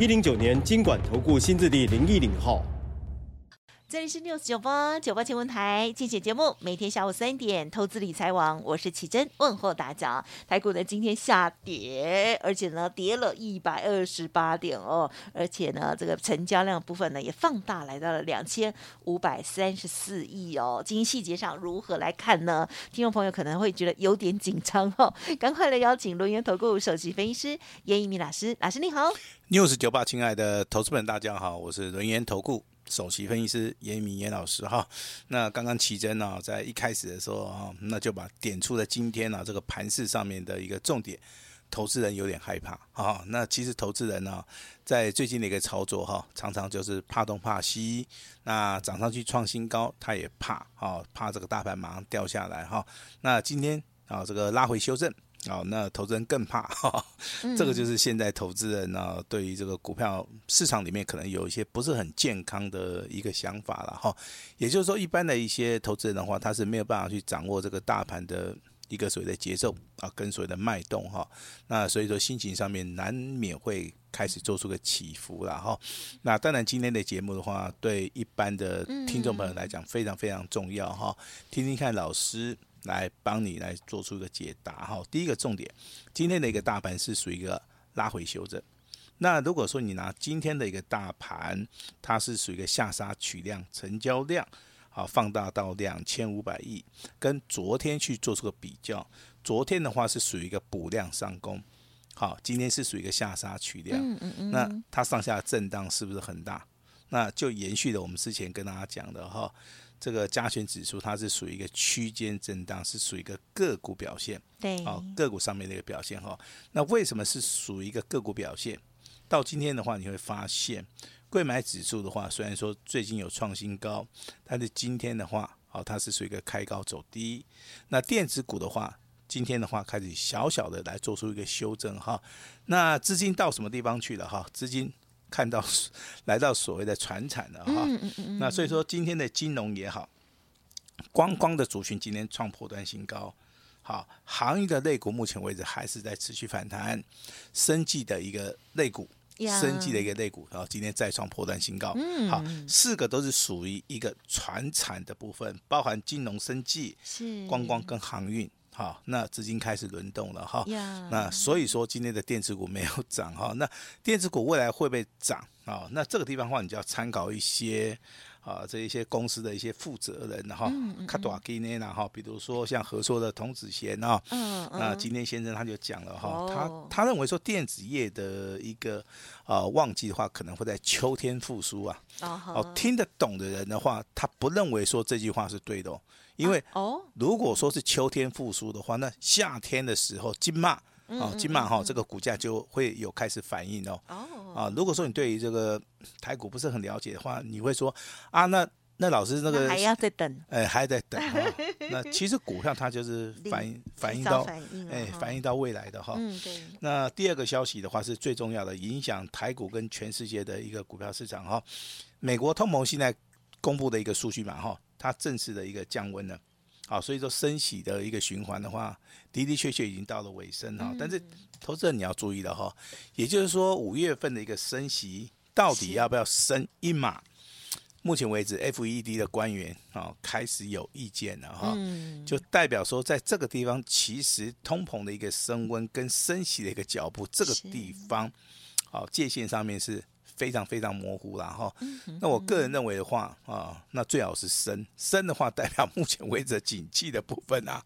一零九年金管投顾新字第零一零号。这里是 News 九八九八新闻台，精选节目，每天下午三点，投资理财网，我是奇珍，问候大家。台股呢今天下跌，而且呢跌了一百二十八点哦，而且呢这个成交量部分呢也放大，来到了两千五百三十四亿哦。今天细节上如何来看呢？听众朋友可能会觉得有点紧张哦，赶快来邀请轮源投顾首席分析师严一民老师，老师你好。News 九八，亲爱的投资们，大家好，我是轮源投顾。首席分析师严一民严老师哈，那刚刚奇珍呢，在一开始的时候啊，那就把点出了今天呢这个盘势上面的一个重点，投资人有点害怕啊。那其实投资人呢，在最近的一个操作哈，常常就是怕东怕西，那涨上去创新高，他也怕啊，怕这个大盘马上掉下来哈。那今天啊，这个拉回修正。好，那投资人更怕哈，这个就是现在投资人呢，对于这个股票市场里面可能有一些不是很健康的一个想法了哈。也就是说，一般的一些投资人的话，他是没有办法去掌握这个大盘的一个所谓的节奏啊，跟所谓的脉动哈。那所以说，心情上面难免会开始做出个起伏了哈。那当然，今天的节目的话，对一般的听众朋友来讲非常非常重要哈。听听看老师。来帮你来做出一个解答哈。第一个重点，今天的一个大盘是属于一个拉回修正。那如果说你拿今天的一个大盘，它是属于一个下杀取量，成交量好放大到两千五百亿，跟昨天去做出个比较，昨天的话是属于一个补量上攻，好，今天是属于一个下杀取量。嗯嗯嗯。那它上下震荡是不是很大？那就延续了我们之前跟大家讲的哈。这个加权指数它是属于一个区间震荡，是属于一个个股表现，对，哦个股上面的一个表现哈。那为什么是属于一个个股表现？到今天的话，你会发现，贵买指数的话，虽然说最近有创新高，但是今天的话，哦，它是属于一个开高走低。那电子股的话，今天的话开始小小的来做出一个修正哈。那资金到什么地方去了哈？资金。看到 来到所谓的船产了哈，那所以说今天的金融也好，观光的族群今天创破断新高，好，行业的类股目前为止还是在持续反弹，生计的一个类股，生计的一个类股，然后今天再创破断新高，好，四个都是属于一个传产的部分，包含金融、生计、观光跟航运。好，那资金开始轮动了哈。那所以说今天的电子股没有涨哈。那电子股未来会不会涨啊？那这个地方的话，你就要参考一些啊，这一些公司的一些负责人哈。卡多基内呢哈，比如说像合作的童子贤啊。嗯。那今天先生他就讲了哈，他他认为说电子业的一个啊旺季的话，可能会在秋天复苏啊。哦。听得懂的人的话，他不认为说这句话是对的哦。因为哦，如果说是秋天复苏的话，那夏天的时候金马啊，金马哈，这个股价就会有开始反应哦。哦啊，如果说你对于这个台股不是很了解的话，你会说啊，那那老师那个还要再等，哎，还在等。那其实股票它就是反应反应到哎反映到未来的哈。嗯，对。那第二个消息的话是最重要的，影响台股跟全世界的一个股票市场哈。美国通膨现在公布的一个数据嘛哈。它正式的一个降温了，好，所以说升息的一个循环的话，的的确确已经到了尾声哈。但是投资人你要注意了哈，也就是说五月份的一个升息到底要不要升一码？目前为止，FED 的官员啊开始有意见了哈，就代表说在这个地方，其实通膨的一个升温跟升息的一个脚步，这个地方，好界限上面是。非常非常模糊了哈，那我个人认为的话啊，那最好是升升的话，代表目前为止景气的部分啊，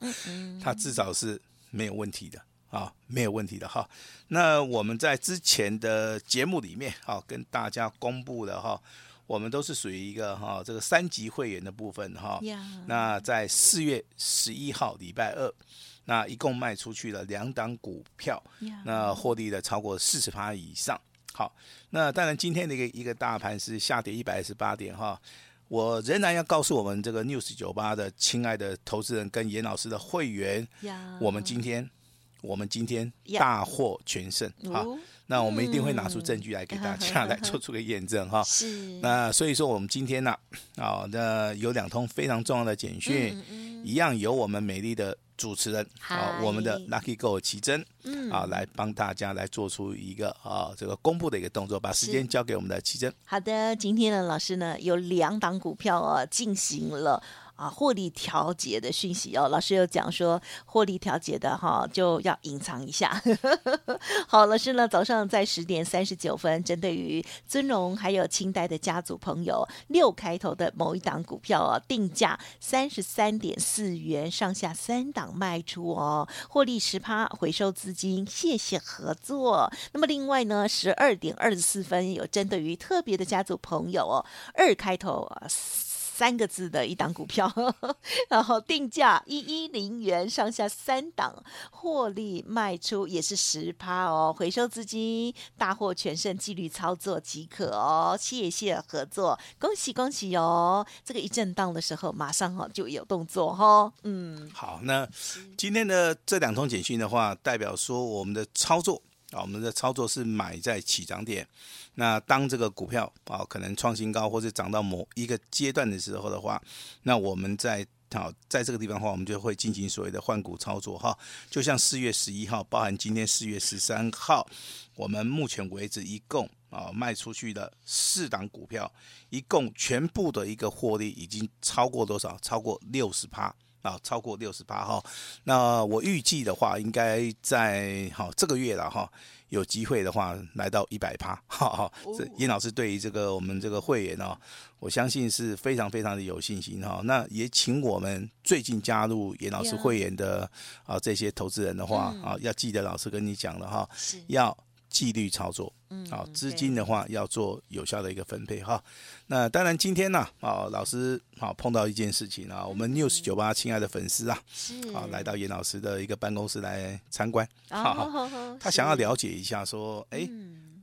它至少是没有问题的啊，没有问题的哈。那我们在之前的节目里面啊，跟大家公布的哈，我们都是属于一个哈这个三级会员的部分哈。那在四月十一号礼拜二，那一共卖出去了两档股票，那获利的超过四十趴以上。好，那当然今天的一个一个大盘是下跌一百二十八点哈。我仍然要告诉我们这个 News 九八的亲爱的投资人跟严老师的会员，我们今天我们今天大获全胜啊！那我们一定会拿出证据来给大家来做出个验证哈。是。那所以说我们今天呢，啊，那有两通非常重要的简讯，一样由我们美丽的。主持人啊，我们的 Lucky Go 奇珍，嗯，啊，来帮大家来做出一个啊这个公布的一个动作，把时间交给我们的奇珍。好的，今天呢老师呢有两档股票啊进行了。啊，获利调节的讯息哦，老师有讲说获利调节的哈，就要隐藏一下。好，老师呢早上在十点三十九分，针对于尊荣还有清代的家族朋友六开头的某一档股票哦，定价三十三点四元上下三档卖出哦，获利十趴回收资金，谢谢合作。那么另外呢，十二点二十四分有针对于特别的家族朋友哦，二开头啊。三个字的一档股票，然后定价一一零元上下三档，获利卖出也是十趴哦，回收资金，大获全胜，纪律操作即可哦，谢谢合作，恭喜恭喜哦，这个一震荡的时候马上哈就有动作哈、哦，嗯，好，那今天的这两通简讯的话，代表说我们的操作。啊，我们的操作是买在起涨点。那当这个股票啊可能创新高，或者涨到某一个阶段的时候的话，那我们在好在这个地方的话，我们就会进行所谓的换股操作哈。就像四月十一号，包含今天四月十三号，我们目前为止一共啊卖出去的四档股票，一共全部的一个获利已经超过多少？超过六十趴。啊，超过六十八哈，那我预计的话，应该在好这个月了哈，有机会的话来到一百趴，哈哈。这严老师对于这个我们这个会员哦，我相信是非常非常的有信心哈。那也请我们最近加入严老师会员的啊这些投资人的话啊，要记得老师跟你讲了哈，要。纪律操作，嗯，好，资金的话要做有效的一个分配哈。那当然今天呢，啊，老师好碰到一件事情啊，我们 News 九八亲爱的粉丝啊，是啊，来到严老师的一个办公室来参观，好，他想要了解一下说，哎，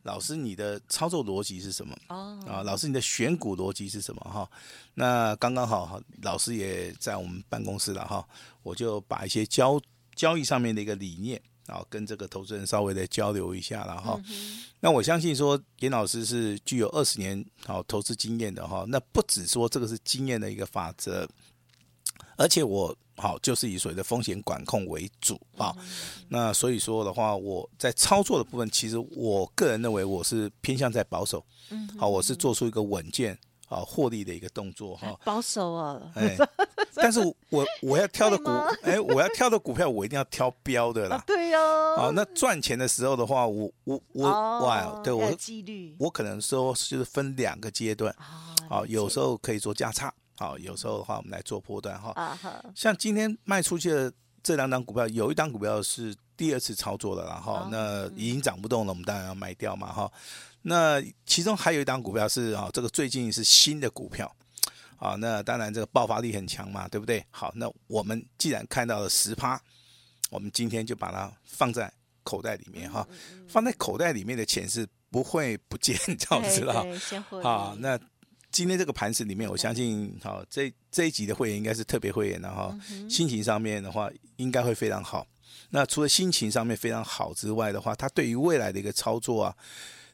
老师你的操作逻辑是什么？哦，啊，老师你的选股逻辑是什么？哈，那刚刚好，老师也在我们办公室了哈，我就把一些交交易上面的一个理念。然后跟这个投资人稍微的交流一下，然后，那我相信说严老师是具有二十年好投资经验的哈，那不只说这个是经验的一个法则，而且我好就是以所谓的风险管控为主啊，那所以说的话，我在操作的部分，其实我个人认为我是偏向在保守，嗯好，我是做出一个稳健。啊，获利的一个动作哈，保守啊，哎，但是我我要挑的股，哎，我要挑的股票，我一定要挑标的啦，啊、对呀、哦，好，那赚钱的时候的话，我我我哇，哦、对我纪律，我可能说就是分两个阶段，好，有时候可以做价差，好，有时候的话我们来做波段哈，像今天卖出去的这两档股票，有一档股票是第二次操作的了哈，那已经涨不动了，我们当然要卖掉嘛哈。那其中还有一档股票是啊，这个最近是新的股票，啊，那当然这个爆发力很强嘛，对不对？好，那我们既然看到了十趴，我们今天就把它放在口袋里面哈，放在口袋里面的钱是不会不见，这样子了。好，那今天这个盘子里面，我相信好这这一集的会员应该是特别会员的哈，心情上面的话应该会非常好。那除了心情上面非常好之外的话，他对于未来的一个操作啊。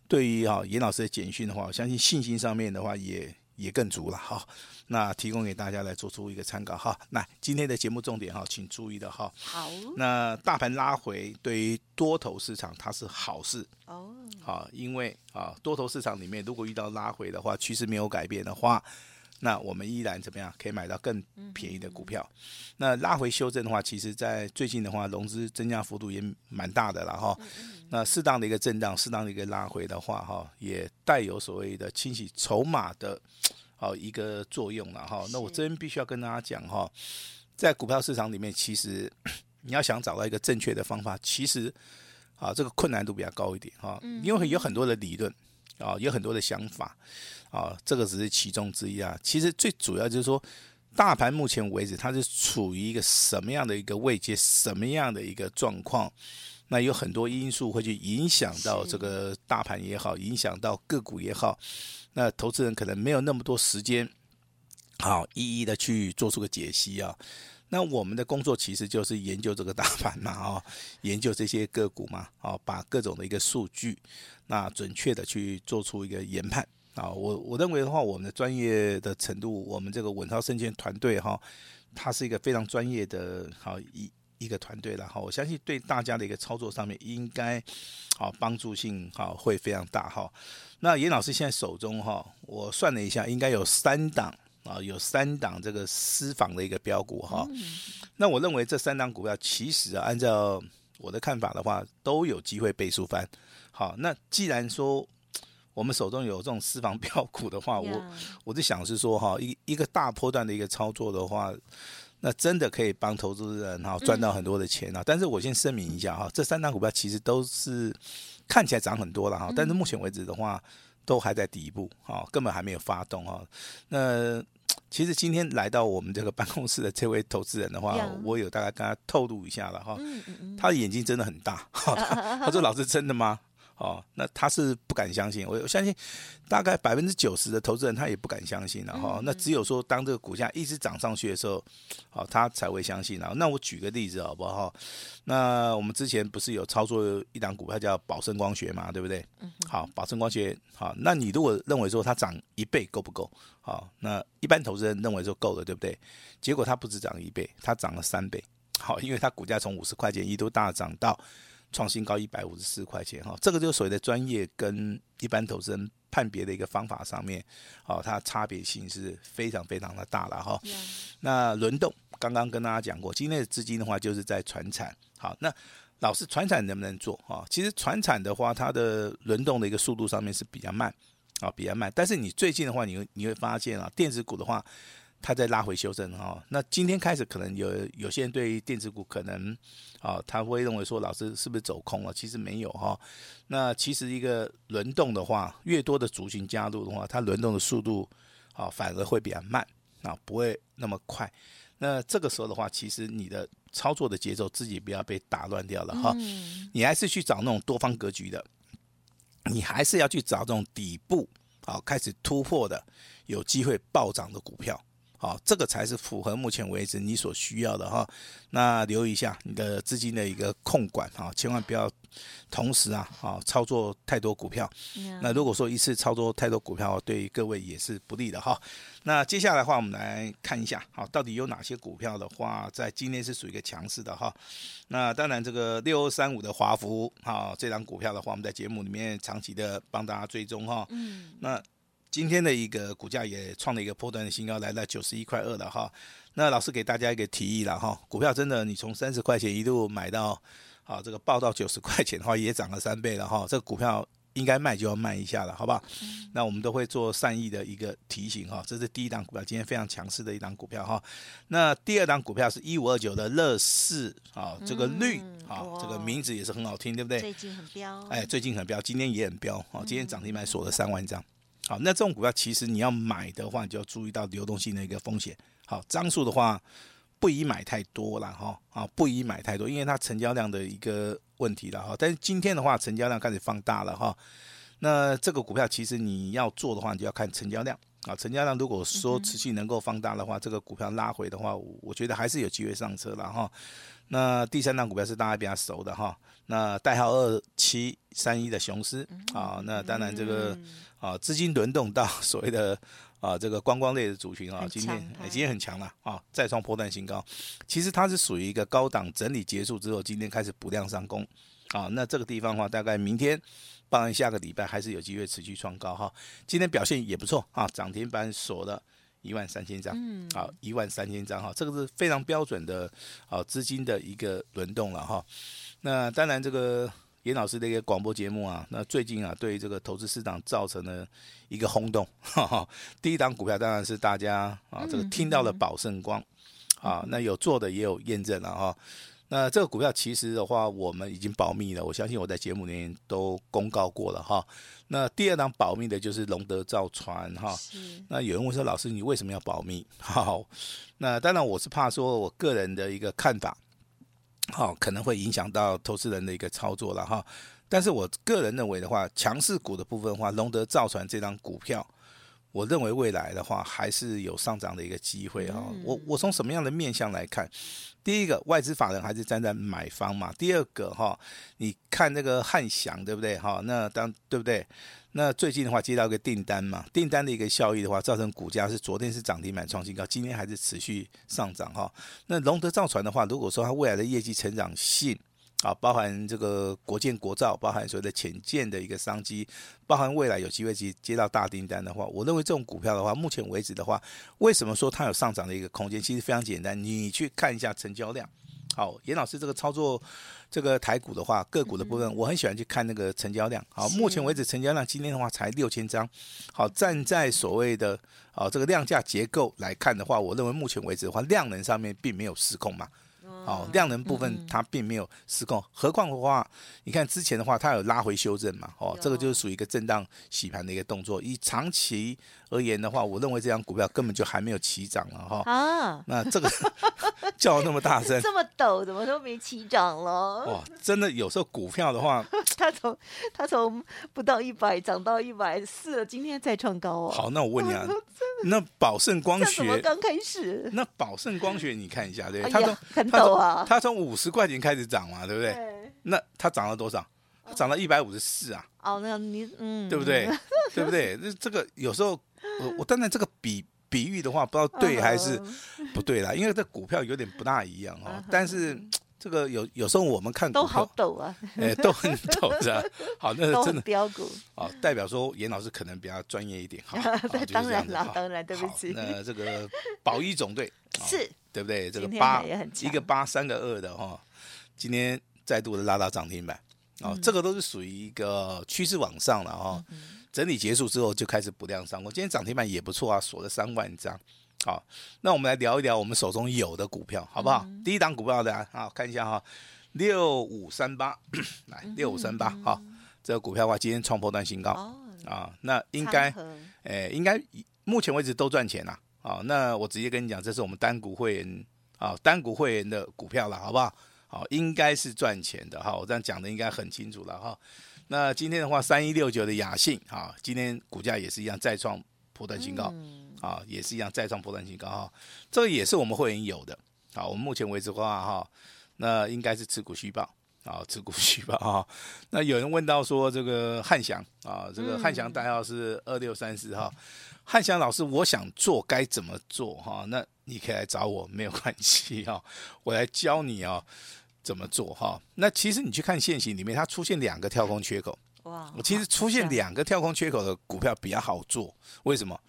对于哈严老师的简讯的话，我相信信心上面的话也也更足了哈。那提供给大家来做出一个参考哈。那今天的节目重点哈，请注意的哈。好。那大盘拉回对于多头市场它是好事哦。好，因为啊多头市场里面如果遇到拉回的话，趋势没有改变的话。那我们依然怎么样可以买到更便宜的股票？那拉回修正的话，其实在最近的话，融资增加幅度也蛮大的了哈。那适当的一个震荡，适当的一个拉回的话，哈，也带有所谓的清洗筹码的，好一个作用了哈。那我这边必须要跟大家讲哈，在股票市场里面，其实你要想找到一个正确的方法，其实啊，这个困难度比较高一点哈，因为有很多的理论啊，有很多的想法。啊，这个只是其中之一啊。其实最主要就是说，大盘目前为止它是处于一个什么样的一个位阶，什么样的一个状况，那有很多因素会去影响到这个大盘也好，影响到个股也好，那投资人可能没有那么多时间，好一一的去做出个解析啊。那我们的工作其实就是研究这个大盘嘛，啊，研究这些个股嘛，啊，把各种的一个数据，那准确的去做出一个研判啊。我我认为的话，我们的专业的程度，我们这个稳操胜券团队哈，它是一个非常专业的好一一个团队了哈。我相信对大家的一个操作上面，应该好帮助性哈会非常大哈。那严老师现在手中哈，我算了一下，应该有三档。啊，有三档这个私房的一个标股哈，那我认为这三档股票其实啊，按照我的看法的话，都有机会倍数翻。好，那既然说我们手中有这种私房标股的话，我我就想是说哈，一一个大波段的一个操作的话，那真的可以帮投资人哈赚到很多的钱啊。但是我先声明一下哈，这三档股票其实都是看起来涨很多了哈，但是目前为止的话，都还在底部哈，根本还没有发动哈。那其实今天来到我们这个办公室的这位投资人的话，我有大概跟他透露一下了哈，他的眼睛真的很大，他说：“老师，真的吗？”哦，那他是不敢相信，我我相信大概百分之九十的投资人他也不敢相信了哈。那只有说当这个股价一直涨上去的时候，好，他才会相信。然后，那我举个例子好不好？那我们之前不是有操作一档股票叫宝盛光学嘛，对不对？好，宝盛光学，好，那你如果认为说它涨一倍够不够？好，那一般投资人认为说够了，对不对？结果它不止涨一倍，它涨了三倍。好，因为它股价从五十块钱一度大涨到。创新高一百五十四块钱哈，这个就是所谓的专业跟一般投资人判别的一个方法上面，哦，它差别性是非常非常的大了哈。那轮动刚刚跟大家讲过，今天的资金的话就是在传产。好，那老师传产能不能做啊？其实传产的话，它的轮动的一个速度上面是比较慢啊，比较慢。但是你最近的话，你会你会发现啊，电子股的话。它在拉回修正哈，那今天开始可能有有些人对于电子股可能啊，他会认为说老师是不是走空了？其实没有哈。那其实一个轮动的话，越多的族群加入的话，它轮动的速度啊反而会比较慢啊，不会那么快。那这个时候的话，其实你的操作的节奏自己不要被打乱掉了哈。你还是去找那种多方格局的，你还是要去找这种底部啊开始突破的，有机会暴涨的股票。好，这个才是符合目前为止你所需要的哈。那留意一下你的资金的一个控管哈，千万不要同时啊啊操作太多股票。那如果说一次操作太多股票，对各位也是不利的哈。那接下来的话，我们来看一下，好，到底有哪些股票的话，在今天是属于一个强势的哈。那当然，这个六二三五的华孚哈，这张股票的话，我们在节目里面长期的帮大家追踪哈。嗯。那。今天的一个股价也创了一个波段的新高，来到九十一块二了哈。那老师给大家一个提议了哈，股票真的你从三十块钱一路买到，好这个报到九十块钱的话，也涨了三倍了哈。这个股票应该卖就要卖一下了，好不好？那我们都会做善意的一个提醒哈。这是第一档股票，今天非常强势的一档股票哈。那第二档股票是一五二九的乐视啊，这个绿啊，这个名字也是很好听，对不对？最近很彪，哎，最近很彪，今天也很彪啊，今天涨停板锁了三万张。好，那这种股票其实你要买的话，你就要注意到流动性的一个风险。好，张数的话不宜买太多了哈，啊，不宜买太多，因为它成交量的一个问题了哈。但是今天的话，成交量开始放大了哈。那这个股票其实你要做的话，你就要看成交量啊。成交量如果说持续能够放大的话，这个股票拉回的话，我觉得还是有机会上车了哈。那第三档股票是大家比较熟的哈，那代号二七三一的雄狮啊，那当然这个。啊，资金轮动到 所谓的啊这个观光类的族群啊，今天今天很强了啊，再创波段新高。其实它是属于一个高档整理结束之后，今天开始补量上攻啊。那这个地方的话，大概明天，当然下个礼拜还是有机会持续创高哈。今天表现也不错啊，涨停板锁了一万三千张，啊一万三千张哈，这个是非常标准的啊资金的一个轮动了哈。那当然这个。严老师的一个广播节目啊，那最近啊，对于这个投资市场造成了一个轰动。哈哈，第一档股票当然是大家啊，这个听到了宝盛光，啊，那有做的也有验证了哈。那这个股票其实的话，我们已经保密了，我相信我在节目里面都公告过了哈。那第二档保密的就是龙德造船哈。那有人问说，老师你为什么要保密？好，那当然我是怕说我个人的一个看法。好、哦，可能会影响到投资人的一个操作了哈。但是我个人认为的话，强势股的部分的话，龙德造船这张股票，我认为未来的话还是有上涨的一个机会哈。我我从什么样的面向来看？第一个，外资法人还是站在买方嘛。第二个哈，你看那个汉翔对不对哈？那当对不对？那最近的话接到一个订单嘛，订单的一个效益的话，造成股价是昨天是涨停板创新高，今天还是持续上涨哈。那龙德造船的话，如果说它未来的业绩成长性啊，包含这个国建国造，包含所谓的潜舰的一个商机，包含未来有机会去接到大订单的话，我认为这种股票的话，目前为止的话，为什么说它有上涨的一个空间？其实非常简单，你去看一下成交量。好，严老师这个操作这个台股的话，个股的部分，我很喜欢去看那个成交量。好，目前为止成交量今天的话才六千张。好，站在所谓的啊这个量价结构来看的话，我认为目前为止的话，量能上面并没有失控嘛。哦，量能部分它并没有失控，何况的话，你看之前的话，它有拉回修正嘛，哦，这个就是属于一个震荡洗盘的一个动作。以长期而言的话，我认为这张股票根本就还没有起涨了哈。啊，那这个 叫那么大声，这么陡，怎么都没起涨了？哇，真的有时候股票的话，它从它从不到一百涨到一百四了，今天再创高哦。好，那我问你啊，那宝盛光学刚开始，那宝盛光学你看一下，对，它都很陡。它从五十块钱开始涨嘛，对不对？对，那它涨了多少？它涨到一百五十四啊！哦，那你嗯，对不对？对不对？那这个有时候我我当然这个比比喻的话，不知道对还是不对啦，因为这股票有点不大一样哦。但是这个有有时候我们看都好抖啊，哎，都很抖是吧？好，那 真的标股哦，代表说严老师可能比较专业一点哈。当然了，当然对不起。那这个保一总队是。对不对？这个八一个八三个二的哈，今天再度的拉到涨停板，哦，嗯、这个都是属于一个趋势往上了哈。嗯、整理结束之后就开始补量上攻，今天涨停板也不错啊，锁了三万张。好，那我们来聊一聊我们手中有的股票，好不好？嗯、第一档股票的啊，看一下哈，六五三八，来六五三八，好，这个股票的话今天创破段新高、哦、啊，那应该，和诶，应该目前为止都赚钱了。啊，那我直接跟你讲，这是我们单股会员啊，单股会员的股票了，好不好？好，应该是赚钱的哈，我这样讲的应该很清楚了哈。那今天的话，三一六九的雅信啊，今天股价也是一样再创破段新高，啊，也是一样再创波段新高哈。这个也是我们会员有的，好，我们目前为止的话哈，那应该是持股虚报啊，持股虚报啊。那有人问到说这个汉翔啊，这个汉翔代号是二六三四哈。汉翔老师，我想做该怎么做哈？那你可以来找我，没有关系哈，我来教你啊怎么做哈。那其实你去看现行里面，它出现两个跳空缺口。哇！我其实出现两个跳空缺口的股票比较好做，为什么？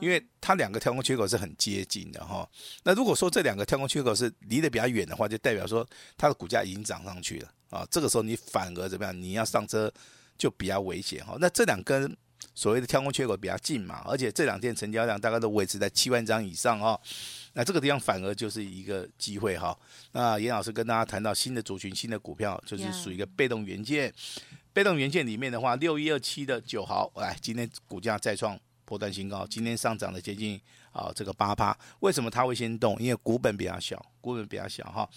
因为它两个跳空缺口是很接近的哈。那如果说这两个跳空缺口是离得比较远的话，就代表说它的股价已经涨上去了啊。这个时候你反而怎么样？你要上车就比较危险哈。那这两根。所谓的跳空缺口比较近嘛，而且这两天成交量大概都维持在七万张以上哈、哦，那这个地方反而就是一个机会哈、哦。那严老师跟大家谈到新的族群、新的股票，就是属于一个被动元件。被动元件里面的话，六一二七的九毫，来今天股价再创波段新高，今天上涨了接近啊这个八趴。为什么它会先动？因为股本比较小，股本比较小哈、哦。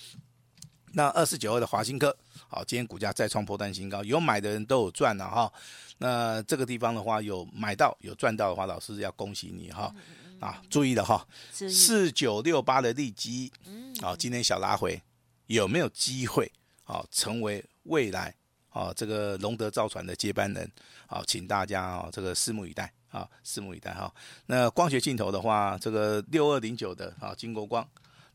那二四九二的华新科，好，今天股价再创破段新高，有买的人都有赚了哈。那这个地方的话，有买到有赚到的话，老师要恭喜你哈。啊，注意了哈，四九六八的利基，好，今天小拉回，有没有机会啊成为未来啊这个龙德造船的接班人？好，请大家啊这个拭目以待啊，拭目以待哈。那光学镜头的话，这个六二零九的啊金国光。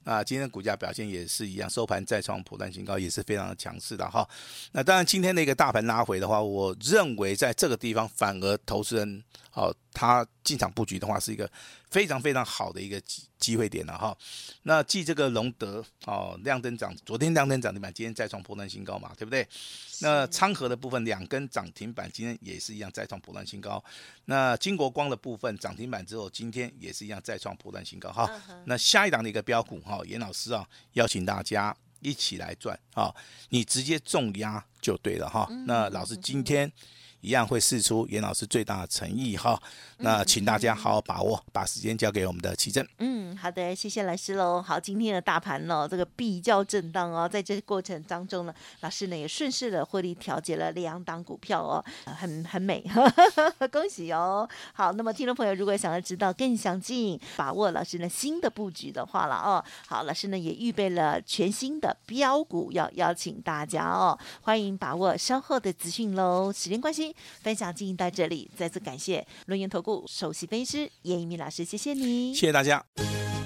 那今天股价表现也是一样，收盘再创普段新高，也是非常的强势的哈。那当然，今天的一个大盘拉回的话，我认为在这个地方反而投资人，好，他进场布局的话是一个非常非常好的一个机机会点了哈。那继这个龙德哦亮灯涨，昨天亮灯涨停板，今天再创破断新高嘛，对不对？那昌河的部分两根涨停板，今天也是一样再创破断新高。那金国光的部分涨停板之后，今天也是一样再创破断新高哈。那下一档的一个标股哈，严老师啊邀请大家一起来赚啊，你直接重压就对了哈。那老师今天一样会试出严老师最大的诚意哈。那请大家好好把握，把时间交给我们的奇正。嗯，好的，谢谢老师喽。好，今天的大盘呢，这个比较震荡哦，在这过程当中呢，老师呢也顺势的获利调节了两档股票哦，很很美，恭喜哦。好，那么听众朋友如果想要知道更详尽，把握老师呢新的布局的话了哦，好，老师呢也预备了全新的标股要邀请大家哦，欢迎把握稍后的资讯喽。时间关系，分享进行到这里，再次感谢轮研投顾首席分析师叶一鸣老师，谢谢你，谢谢大家。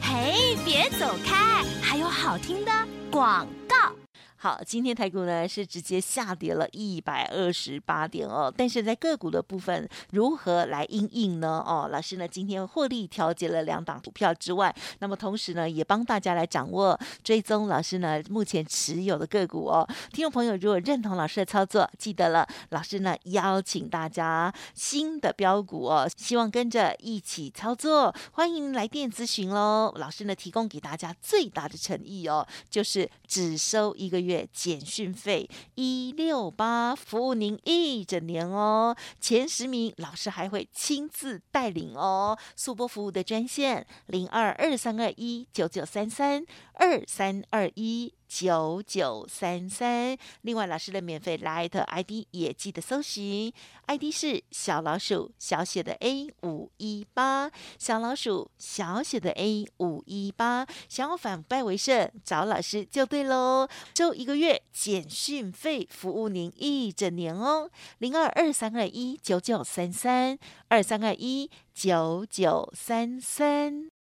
嘿，别走开，还有好听的广告。好，今天台股呢是直接下跌了一百二十八点哦，但是在个股的部分如何来应应呢？哦，老师呢今天获利调节了两档股票之外，那么同时呢也帮大家来掌握追踪老师呢目前持有的个股哦。听众朋友如果认同老师的操作，记得了，老师呢邀请大家新的标股哦，希望跟着一起操作，欢迎来电咨询喽。老师呢提供给大家最大的诚意哦，就是只收一个月。月简讯费一六八，服务您一整年哦。前十名老师还会亲自带领哦。速播服务的专线零二二三二一九九三三二三二一。九九三三，另外老师的免费 Line ID 也记得搜寻，ID 是小老鼠小写的 A 五一八，小老鼠小写的 A 五一八，想要反败为胜，找老师就对喽。就一个月简讯费，服务您一整年哦，零二二三二一九九三三二三二一九九三三。